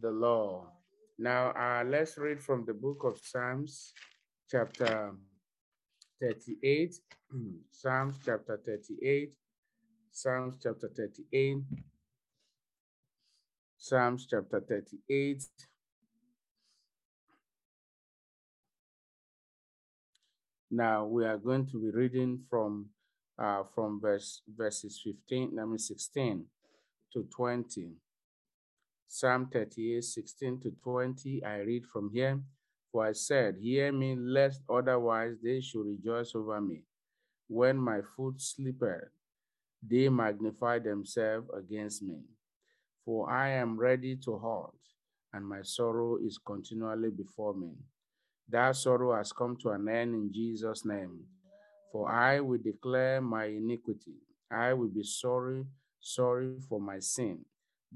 the law. Now, uh, let's read from the book of Psalms, chapter 38. Psalms chapter 38. Psalms chapter 38. Psalms chapter 38. Now we are going to be reading from uh, from verse verses 15, I mean 16 to 20. Psalm 38, 16 to 20. I read from here. For I said, Hear me, lest otherwise they should rejoice over me. When my foot slipped, they magnify themselves against me. For I am ready to halt, and my sorrow is continually before me. That sorrow has come to an end in Jesus' name. For I will declare my iniquity. I will be sorry, sorry for my sin.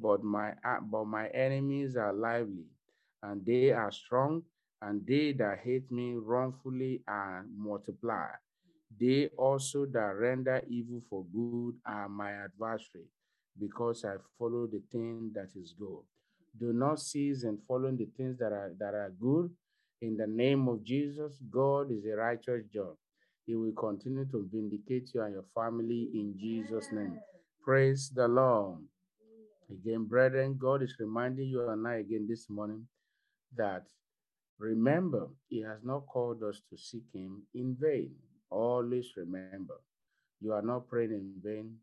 But my uh, but my enemies are lively, and they are strong, and they that hate me wrongfully are multiply. They also that render evil for good are my adversary, because I follow the thing that is good. Do not cease in following the things that are that are good, in the name of Jesus, God is a righteous judge. He will continue to vindicate you and your family in Jesus' name. Praise the Lord. Again, brethren, God is reminding you and I again this morning that remember, He has not called us to seek Him in vain. Always remember, you are not praying in vain.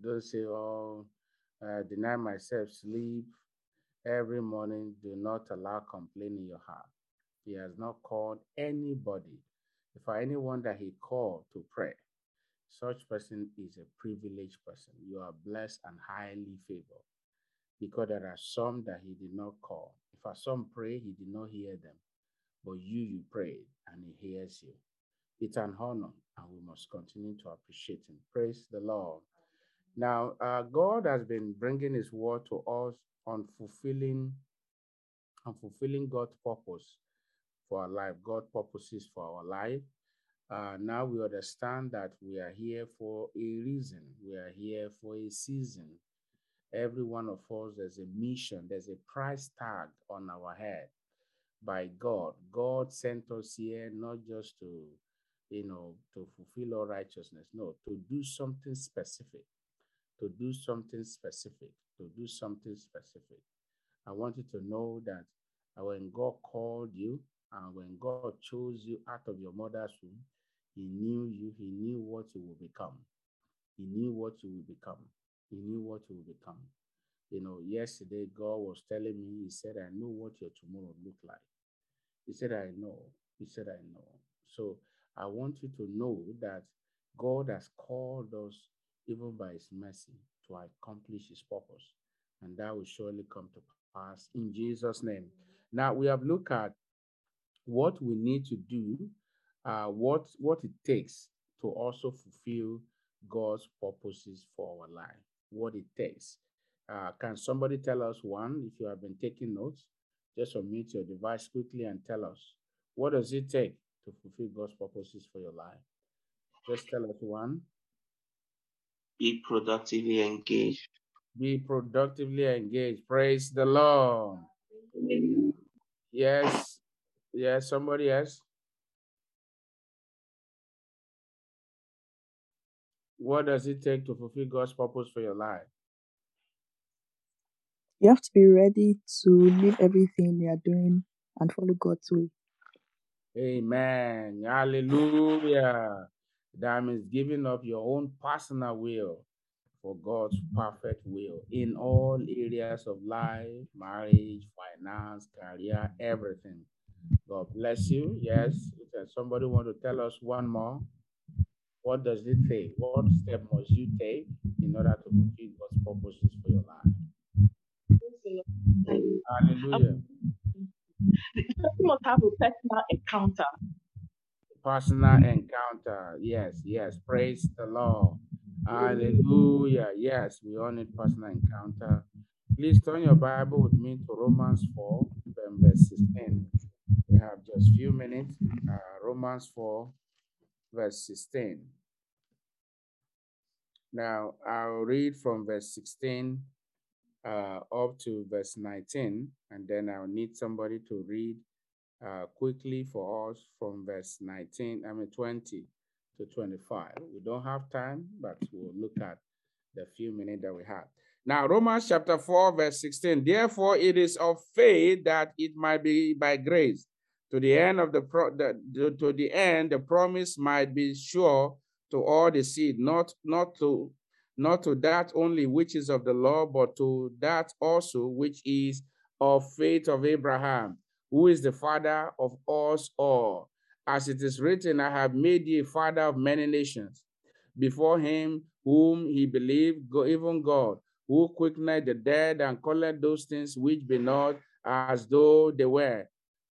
Don't say, Oh, I deny myself sleep every morning. Do not allow complaint in your heart. He has not called anybody. For anyone that he called to pray, such person is a privileged person. You are blessed and highly favored because there are some that he did not call. If a some pray, he did not hear them. But you, you prayed and he hears you. It's an honor and we must continue to appreciate him. Praise the Lord. Now, uh, God has been bringing his word to us on fulfilling on fulfilling God's purpose for our life, God purposes for our life. Uh, now we understand that we are here for a reason. We are here for a season. Every one of us, there's a mission, there's a price tag on our head by God. God sent us here not just to, you know, to fulfill all righteousness, no, to do something specific, to do something specific, to do something specific. I want you to know that when God called you, and when God chose you out of your mother's womb, He knew you, He knew what you will become. He knew what you will become. He knew what you will become. You know, yesterday God was telling me, He said, I know what your tomorrow look like. He said, I know. He said, I know. So I want you to know that God has called us, even by His mercy, to accomplish His purpose. And that will surely come to pass in Jesus' name. Now we have looked at what we need to do, uh, what what it takes to also fulfill God's purposes for our life. What it takes. Uh, can somebody tell us one? If you have been taking notes, just unmute your device quickly and tell us what does it take to fulfill God's purposes for your life. Just tell us one. Be productively engaged. Be productively engaged. Praise the Lord. Yes, Yes. somebody else. What does it take to fulfill God's purpose for your life? You have to be ready to leave everything you are doing and follow God's way. Amen. Hallelujah. That means giving up your own personal will for God's perfect will in all areas of life, marriage, finance, career, everything. God bless you. Yes. Somebody want to tell us one more? What does it say? What step must you take in order to fulfill God's purposes for your life? Hallelujah. You must have a personal encounter. Personal encounter. Yes, yes. Praise the Lord. Hallelujah. Yes, we all need personal encounter. Please turn your Bible with me to Romans 4, verse 16. We have just few minutes. Uh, Romans 4, verse 16. Now, I'll read from verse 16 uh, up to verse 19, and then I'll need somebody to read uh, quickly for us from verse 19, I mean 20 to 25. We don't have time, but we'll look at the few minutes that we have. Now, Romans chapter 4, verse 16. Therefore, it is of faith that it might be by grace. To the end of the, pro- the, the to the end, the promise might be sure to all the seed, not not to not to that only which is of the law, but to that also which is of faith of Abraham, who is the father of us all. As it is written, I have made thee a father of many nations. Before him whom he believed, even God, who quickened the dead and called those things which be not as though they were,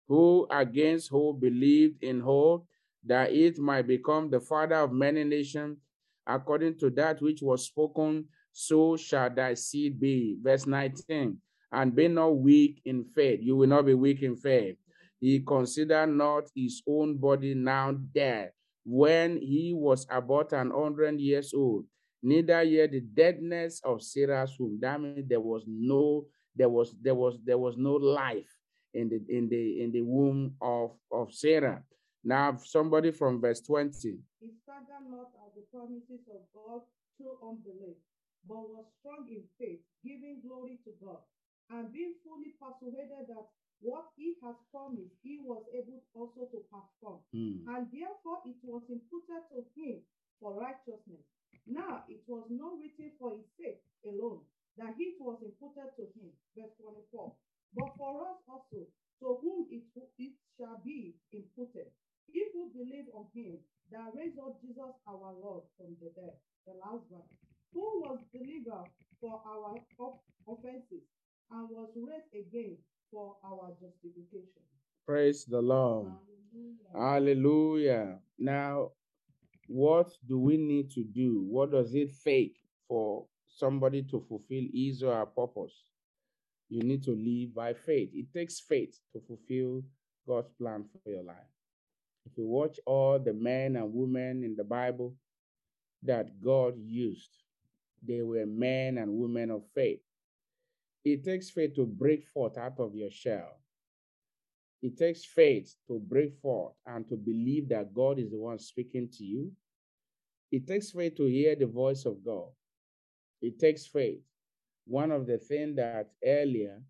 who against who believed in hope that it might become the father of many nations, according to that which was spoken, so shall thy seed be. Verse 19. And be not weak in faith. You will not be weak in faith. He considered not his own body now dead when he was about an hundred years old, neither yet the deadness of Sarah's womb. That means there was no, there was, there was, there was no life in the in the in the womb of, of Sarah. Now somebody from verse 20. He staggered not at the promises of God through unbelief, but was strong in faith, giving glory to God, and being fully persuaded that what he has promised, he was able also to perform. Hmm. And therefore it was imputed to him for righteousness. Now it was not written for his sake alone that it was imputed to him. Verse 24. But for us also, to whom it, it shall be imputed, if we believe on him that raised up Jesus our Lord from the dead, the last one, who was delivered for our offenses and was raised again for our justification. Praise the Lord. Hallelujah. Hallelujah. Now, what do we need to do? What does it take for somebody to fulfill his or her purpose? You need to live by faith. It takes faith to fulfill God's plan for your life. If you watch all the men and women in the Bible that God used, they were men and women of faith. It takes faith to break forth out of your shell. It takes faith to break forth and to believe that God is the one speaking to you. It takes faith to hear the voice of God. It takes faith. One of the things that earlier,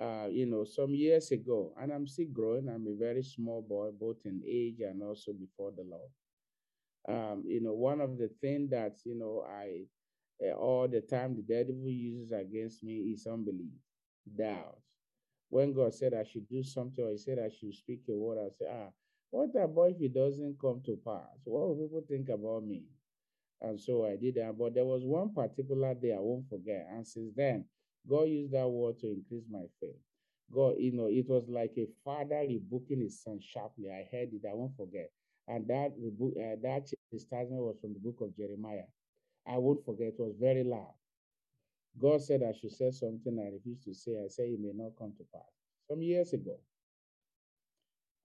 uh, you know, some years ago, and I'm still growing, I'm a very small boy, both in age and also before the Lord. Um, you know, one of the things that, you know, I, uh, all the time the devil uses against me is unbelief, doubt when God said I should do something or He said I should speak a word, I say, ah, what about if it doesn't come to pass? What will people think about me? And so I did that. But there was one particular day I won't forget. And since then, God used that word to increase my faith. God, you know, it was like a father rebuking his son sharply. I heard it, I won't forget. And that rebu- uh, that chastisement was from the book of Jeremiah. I won't forget, it was very loud. God said I should say something I refused to say. I said it may not come to pass. Some years ago.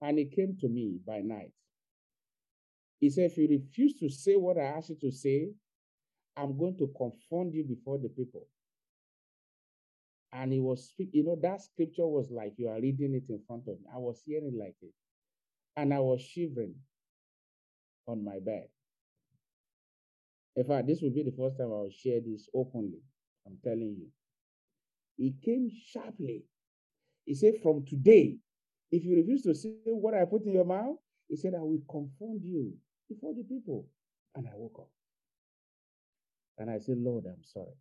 And he came to me by night. He said, If you refuse to say what I asked you to say, I'm going to confront you before the people. And he was you know, that scripture was like you are reading it in front of me. I was hearing like it. And I was shivering on my bed. In fact, this will be the first time I will share this openly. I'm telling you. He came sharply. He said, From today, if you refuse to say what I put in your mouth, he said, I will confront you before the people. And I woke up. And I said, Lord, I'm sorry.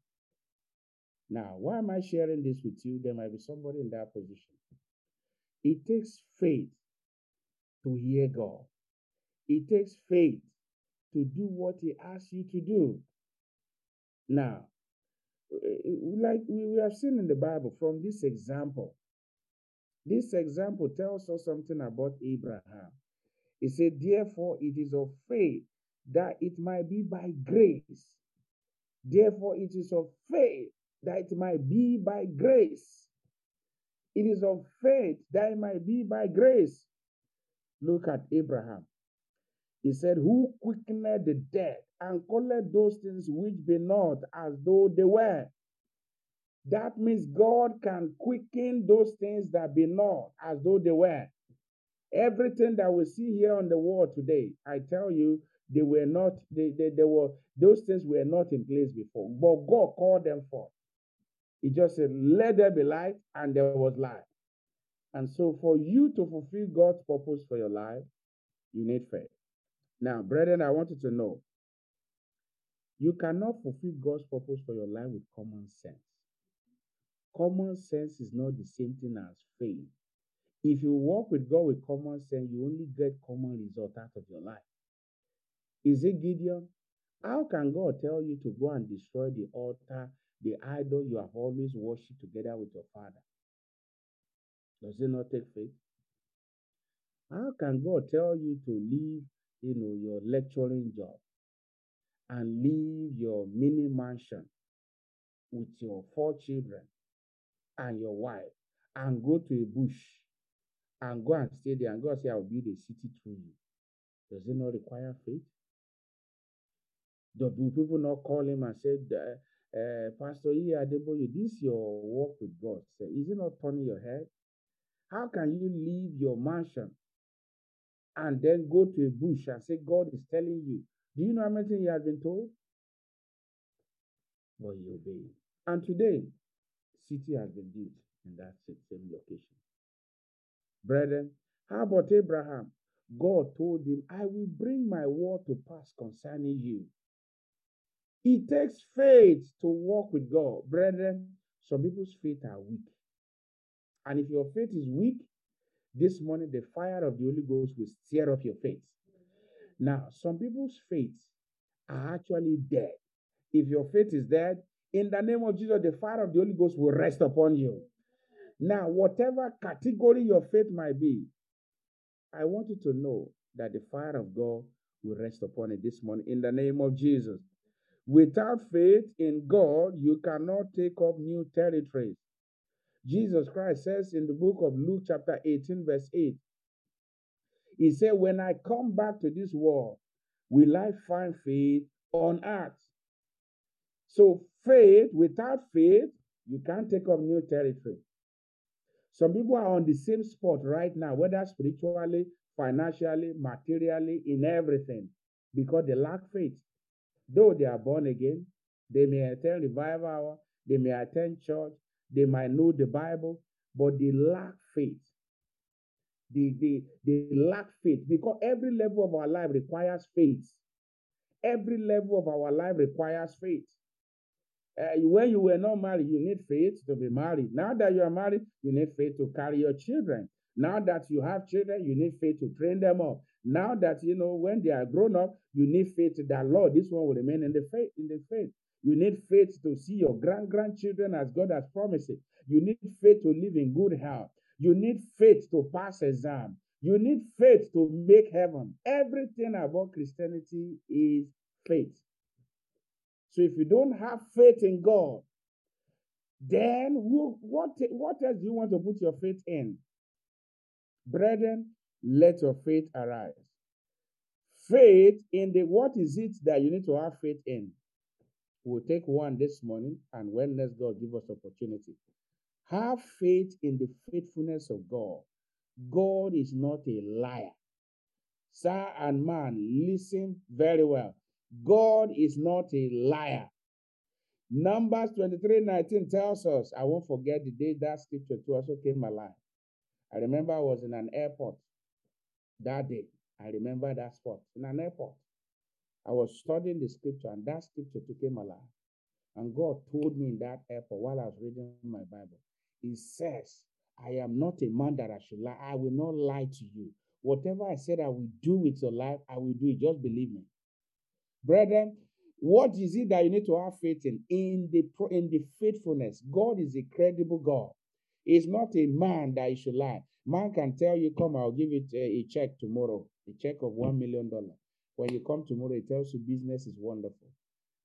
Now, why am I sharing this with you? There might be somebody in that position. It takes faith to hear God, it takes faith to do what He asks you to do. Now, eh, like we have seen in the Bible from this example, this example tells us something about Abraham. He said, Therefore, it is of faith that it might be by grace. Therefore, it is of faith that it might be by grace. It is of faith that it might be by grace. Look at Abraham. He said, Who quickened the dead and called those things which be not as though they were. That means God can quicken those things that be not as though they were. Everything that we see here on the world today, I tell you, they were not, they, they, they were, those things were not in place before. But God called them forth. He just said, Let there be light, and there was light. And so, for you to fulfill God's purpose for your life, you need faith. Now, brethren, I want you to know you cannot fulfill God's purpose for your life with common sense. Common sense is not the same thing as faith. If you walk with God with common sense, you only get common result out of your life. Is it Gideon? How can God tell you to go and destroy the altar, the idol you have always worshipped together with your father? Does it not take faith? How can God tell you to leave, you know, your lecturing job and leave your mini mansion with your four children and your wife and go to a bush and go and stay there and God say, I'll build a city through you? Does it not require faith? Do people not call him and say, uh, Pastor E. Adeboye, this your work with God? Is it not turning your head? How can you leave your mansion and then go to a bush and say, God is telling you? Do you know how many things he has been told? But he obeyed. And today, city has been built in that same location. Brethren, how about Abraham? God told him, I will bring my word to pass concerning you. It takes faith to walk with God. Brethren, some people's faith are weak. And if your faith is weak, this morning the fire of the Holy Ghost will stir up your faith. Now, some people's faith are actually dead. If your faith is dead, in the name of Jesus, the fire of the Holy Ghost will rest upon you. Now, whatever category your faith might be, I want you to know that the fire of God will rest upon it this morning in the name of Jesus. Without faith in God, you cannot take up new territories. Jesus Christ says in the book of Luke, chapter 18, verse 8, He said, When I come back to this world, will I find faith on earth? So, faith, without faith, you can't take up new territory. Some people are on the same spot right now, whether spiritually, financially, materially, in everything, because they lack faith. Though they are born again, they may attend revival hour, they may attend church, they might know the Bible, but they lack faith. They, they, they lack faith because every level of our life requires faith. Every level of our life requires faith. Uh, when you were not married, you need faith to be married. Now that you are married, you need faith to carry your children. Now that you have children, you need faith to train them up. Now that you know when they are grown up, you need faith that Lord, this one will remain in the faith, in the faith. You need faith to see your grand grandchildren as God has promised it. You need faith to live in good health. You need faith to pass exam. You need faith to make heaven. Everything about Christianity is faith. So if you don't have faith in God, then who, what, what else do you want to put your faith in? Brethren, let your faith arise. Faith in the what is it that you need to have faith in? We'll take one this morning, and when next God give us opportunity. Have faith in the faithfulness of God. God is not a liar. Sir and man, listen very well. God is not a liar. Numbers 23 19 tells us, I won't forget the day that scripture to also came alive. I remember I was in an airport that day. I remember that spot in an airport. I was studying the scripture, and that scripture became alive. And God told me in that airport while I was reading my Bible, He says, I am not a man that I should lie. I will not lie to you. Whatever I said I will do with your life, I will do it. Just believe me. Brethren, what is it that you need to have faith in? In the in the faithfulness. God is a credible God. He's not a man that he should lie. Man can tell you, come, I'll give it a, a check tomorrow, a check of one million dollars. When you come tomorrow, it tells you business is wonderful.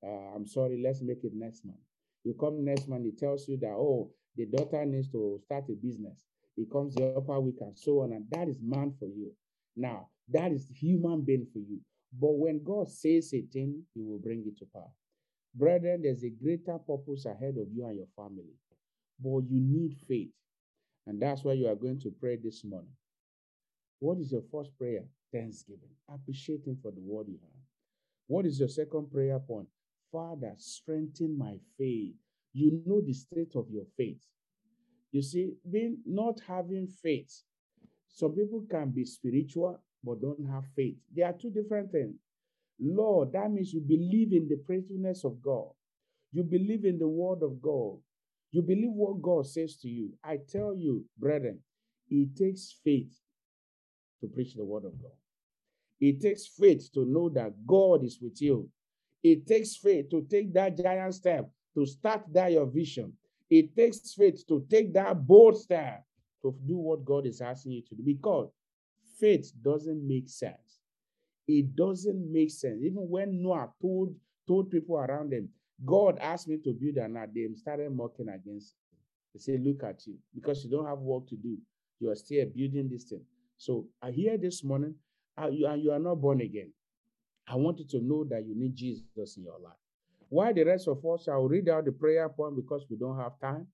Uh, I'm sorry, let's make it next month. You come next month, it tells you that, oh, the daughter needs to start a business. It comes the upper week and so on, and that is man for you. Now, that is human being for you. But when God says a thing, He will bring it to pass. Brethren, there's a greater purpose ahead of you and your family. but you need faith. And that's why you are going to pray this morning. What is your first prayer? Thanksgiving. Appreciating for the word you have. What is your second prayer point? Father, strengthen my faith. You know the state of your faith. You see, being not having faith, some people can be spiritual but don't have faith. They are two different things. Lord, that means you believe in the faithfulness of God. You believe in the word of God. You believe what God says to you. I tell you, brethren, it takes faith to preach the word of God. It takes faith to know that God is with you. It takes faith to take that giant step, to start that your vision. It takes faith to take that bold step to do what God is asking you to do because faith doesn't make sense. It doesn't make sense. Even when Noah told, told people around him, God asked me to build an ark, they started mocking against him. They say, Look at you, because you don't have work to do. You are still building this thing. So I hear this morning, uh, you, and you are not born again. I want you to know that you need Jesus in your life. Why the rest of us, I'll read out the prayer point because we don't have time.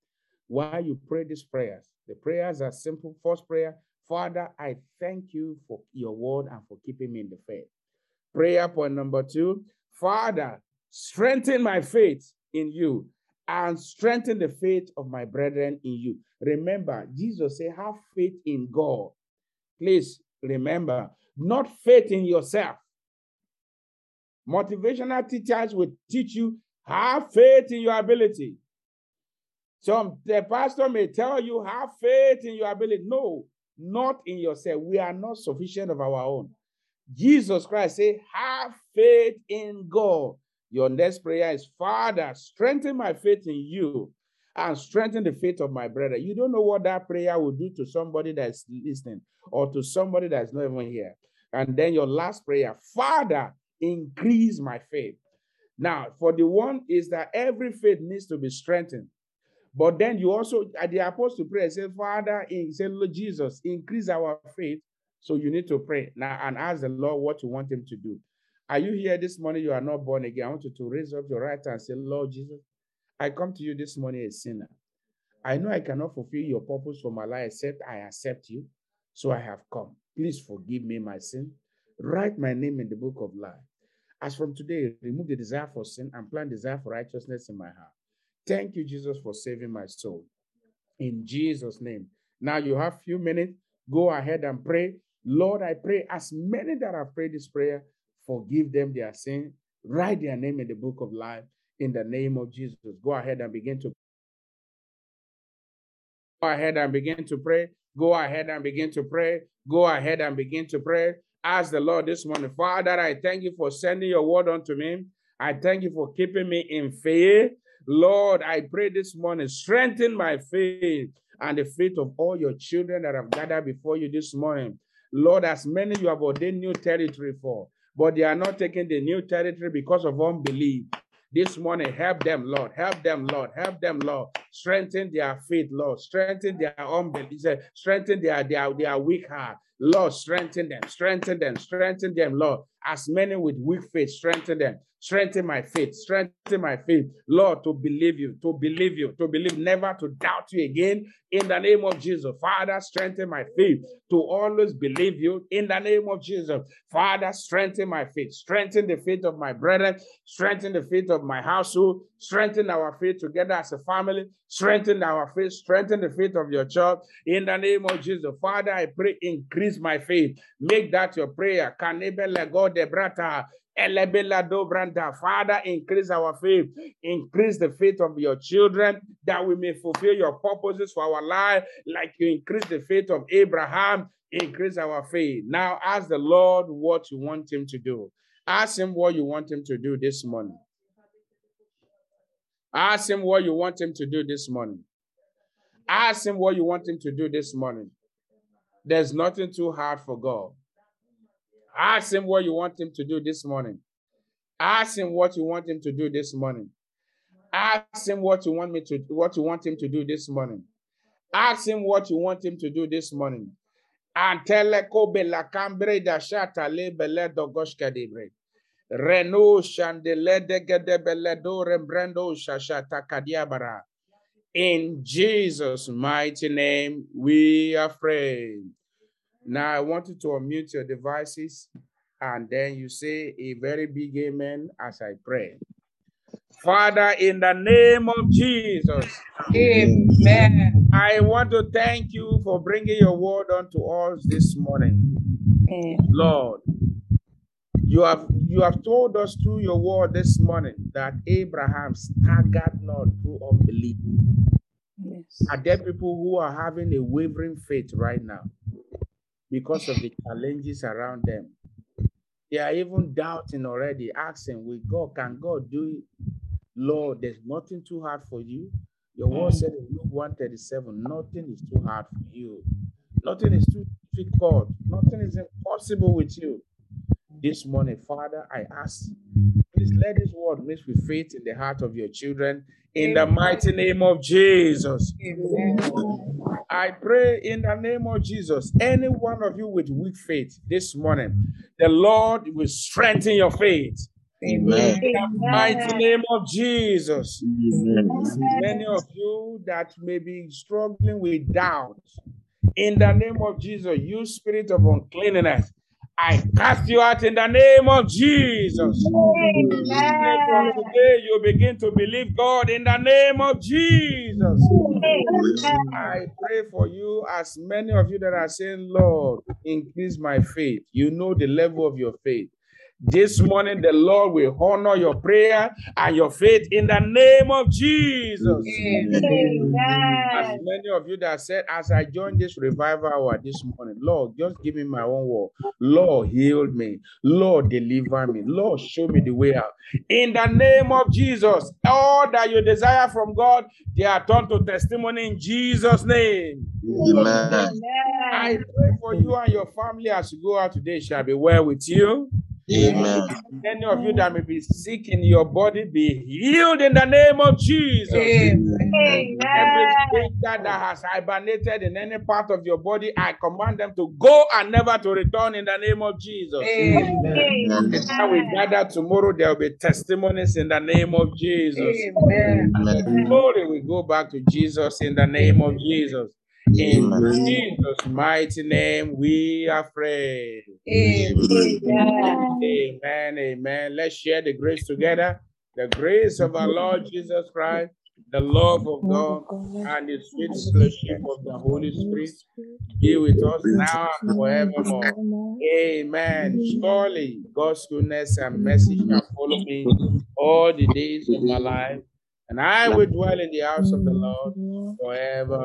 Why you pray these prayers? The prayers are simple. First prayer, Father, I thank you for your word and for keeping me in the faith. Prayer point number two, Father, strengthen my faith in you and strengthen the faith of my brethren in you. Remember, Jesus said, have faith in God. Please remember, not faith in yourself. Motivational teachers will teach you, have faith in your ability. Some the pastor may tell you, have faith in your ability. No, not in yourself. We are not sufficient of our own. Jesus Christ said, have faith in God. Your next prayer is, Father, strengthen my faith in you and strengthen the faith of my brother. You don't know what that prayer will do to somebody that's listening or to somebody that's not even here. And then your last prayer, Father, increase my faith. Now, for the one is that every faith needs to be strengthened. But then you also, at the apostle prayer, say, Father, in, say, Lord Jesus, increase our faith. So you need to pray now and ask the Lord what you want him to do. Are you here this morning? You are not born again. I want you to raise up your right hand and say, Lord Jesus, I come to you this morning a sinner. I know I cannot fulfill your purpose for my life except I accept you. So I have come. Please forgive me my sin. Write my name in the book of life. As from today, remove the desire for sin and plant desire for righteousness in my heart. Thank you, Jesus, for saving my soul. In Jesus' name. Now you have few minutes. Go ahead and pray. Lord, I pray as many that have prayed this prayer, forgive them their sin. Write their name in the book of life in the name of Jesus. Go ahead and begin to go ahead and begin to pray. Go ahead and begin to pray. Go ahead and begin to pray. Ask the Lord this morning, Father, I thank you for sending your word unto me. I thank you for keeping me in faith. Lord, I pray this morning, strengthen my faith and the faith of all your children that have gathered before you this morning. Lord, as many you have ordained new territory for, but they are not taking the new territory because of unbelief. This morning, help them, Lord. Help them, Lord. Help them, Lord. Strengthen their faith, Lord. Strengthen their unbelief. Strengthen their, their, their weak heart. Lord, strengthen them, strengthen them, strengthen them, Lord. As many with weak faith, strengthen them. Strengthen my faith, strengthen my faith, Lord, to believe you, to believe you, to believe, never to doubt you again. In the name of Jesus, Father, strengthen my faith to always believe you. In the name of Jesus, Father, strengthen my faith, strengthen the faith of my brethren, strengthen the faith of my household, strengthen our faith together as a family, strengthen our faith, strengthen the faith of your church. In the name of Jesus, Father, I pray, increase my faith. Make that your prayer. Kanebe God de brata. Father, increase our faith, increase the faith of your children that we may fulfill your purposes for our life, like you increase the faith of Abraham, increase our faith. Now, ask the Lord what you want him to do. Ask him what you want him to do this morning. Ask him what you want him to do this morning. Ask him what you want him to do this morning. There's nothing too hard for God. Ask him what you want him to do this morning. Ask him what you want him to do this morning. Ask him what you want me to what you want him to do this morning. Ask him what you want him to do this morning. And tell la cambre da shata le bele do goshka debre. Reno shandele de gede bele do rembrando shashata kadiabara. In Jesus' mighty name, we are prayed. Now I want you to unmute your devices and then you say a very big amen as I pray. Father, in the name of Jesus, Amen. I want to thank you for bringing your word unto us this morning. Lord, you have you have told us through your word this morning that Abraham staggered not through unbelief. Yes. Are there people who are having a wavering faith right now because of the challenges around them? They are even doubting already, asking, Will God, can God do it? Lord, there's nothing too hard for you. Your word mm. said in Luke 137, nothing is too hard for you. Nothing is too difficult. Nothing is impossible with you. This morning, Father, I ask, please let this word mix with faith in the heart of your children in the mighty name of Jesus. Amen. I pray in the name of Jesus, any one of you with weak faith this morning, the Lord will strengthen your faith. Amen. In the mighty name of Jesus. Amen. Many of you that may be struggling with doubt, in the name of Jesus, you spirit of uncleanness, I cast you out in the name of Jesus. From today, you begin to believe God in the name of Jesus. I pray for you, as many of you that are saying, Lord, increase my faith. You know the level of your faith. This morning, the Lord will honor your prayer and your faith in the name of Jesus. As many of you that said, as I joined this revival hour this morning, Lord, just give me my own word. Lord, heal me. Lord, deliver me. Lord, show me the way out. In the name of Jesus, all that you desire from God, they are turned to testimony in Jesus' name. Amen. I pray for you and your family as you go out today shall be well with you. Amen. Any of you that may be sick in your body, be healed in the name of Jesus. Amen. Every danger that has hibernated in any part of your body, I command them to go and never to return in the name of Jesus. Amen. When we gather tomorrow, there will be testimonies in the name of Jesus. Amen. Glory will go back to Jesus in the name of Jesus. In Amen. Jesus' mighty name, we are prayed. Amen. Amen. Amen. Let's share the grace together. The grace of our Lord Jesus Christ, the love of God, and the sweet fellowship of the Holy Spirit be with us now and forevermore. Amen. Surely God's goodness and mercy shall follow me all the days of my life, and I will dwell in the house of the Lord forever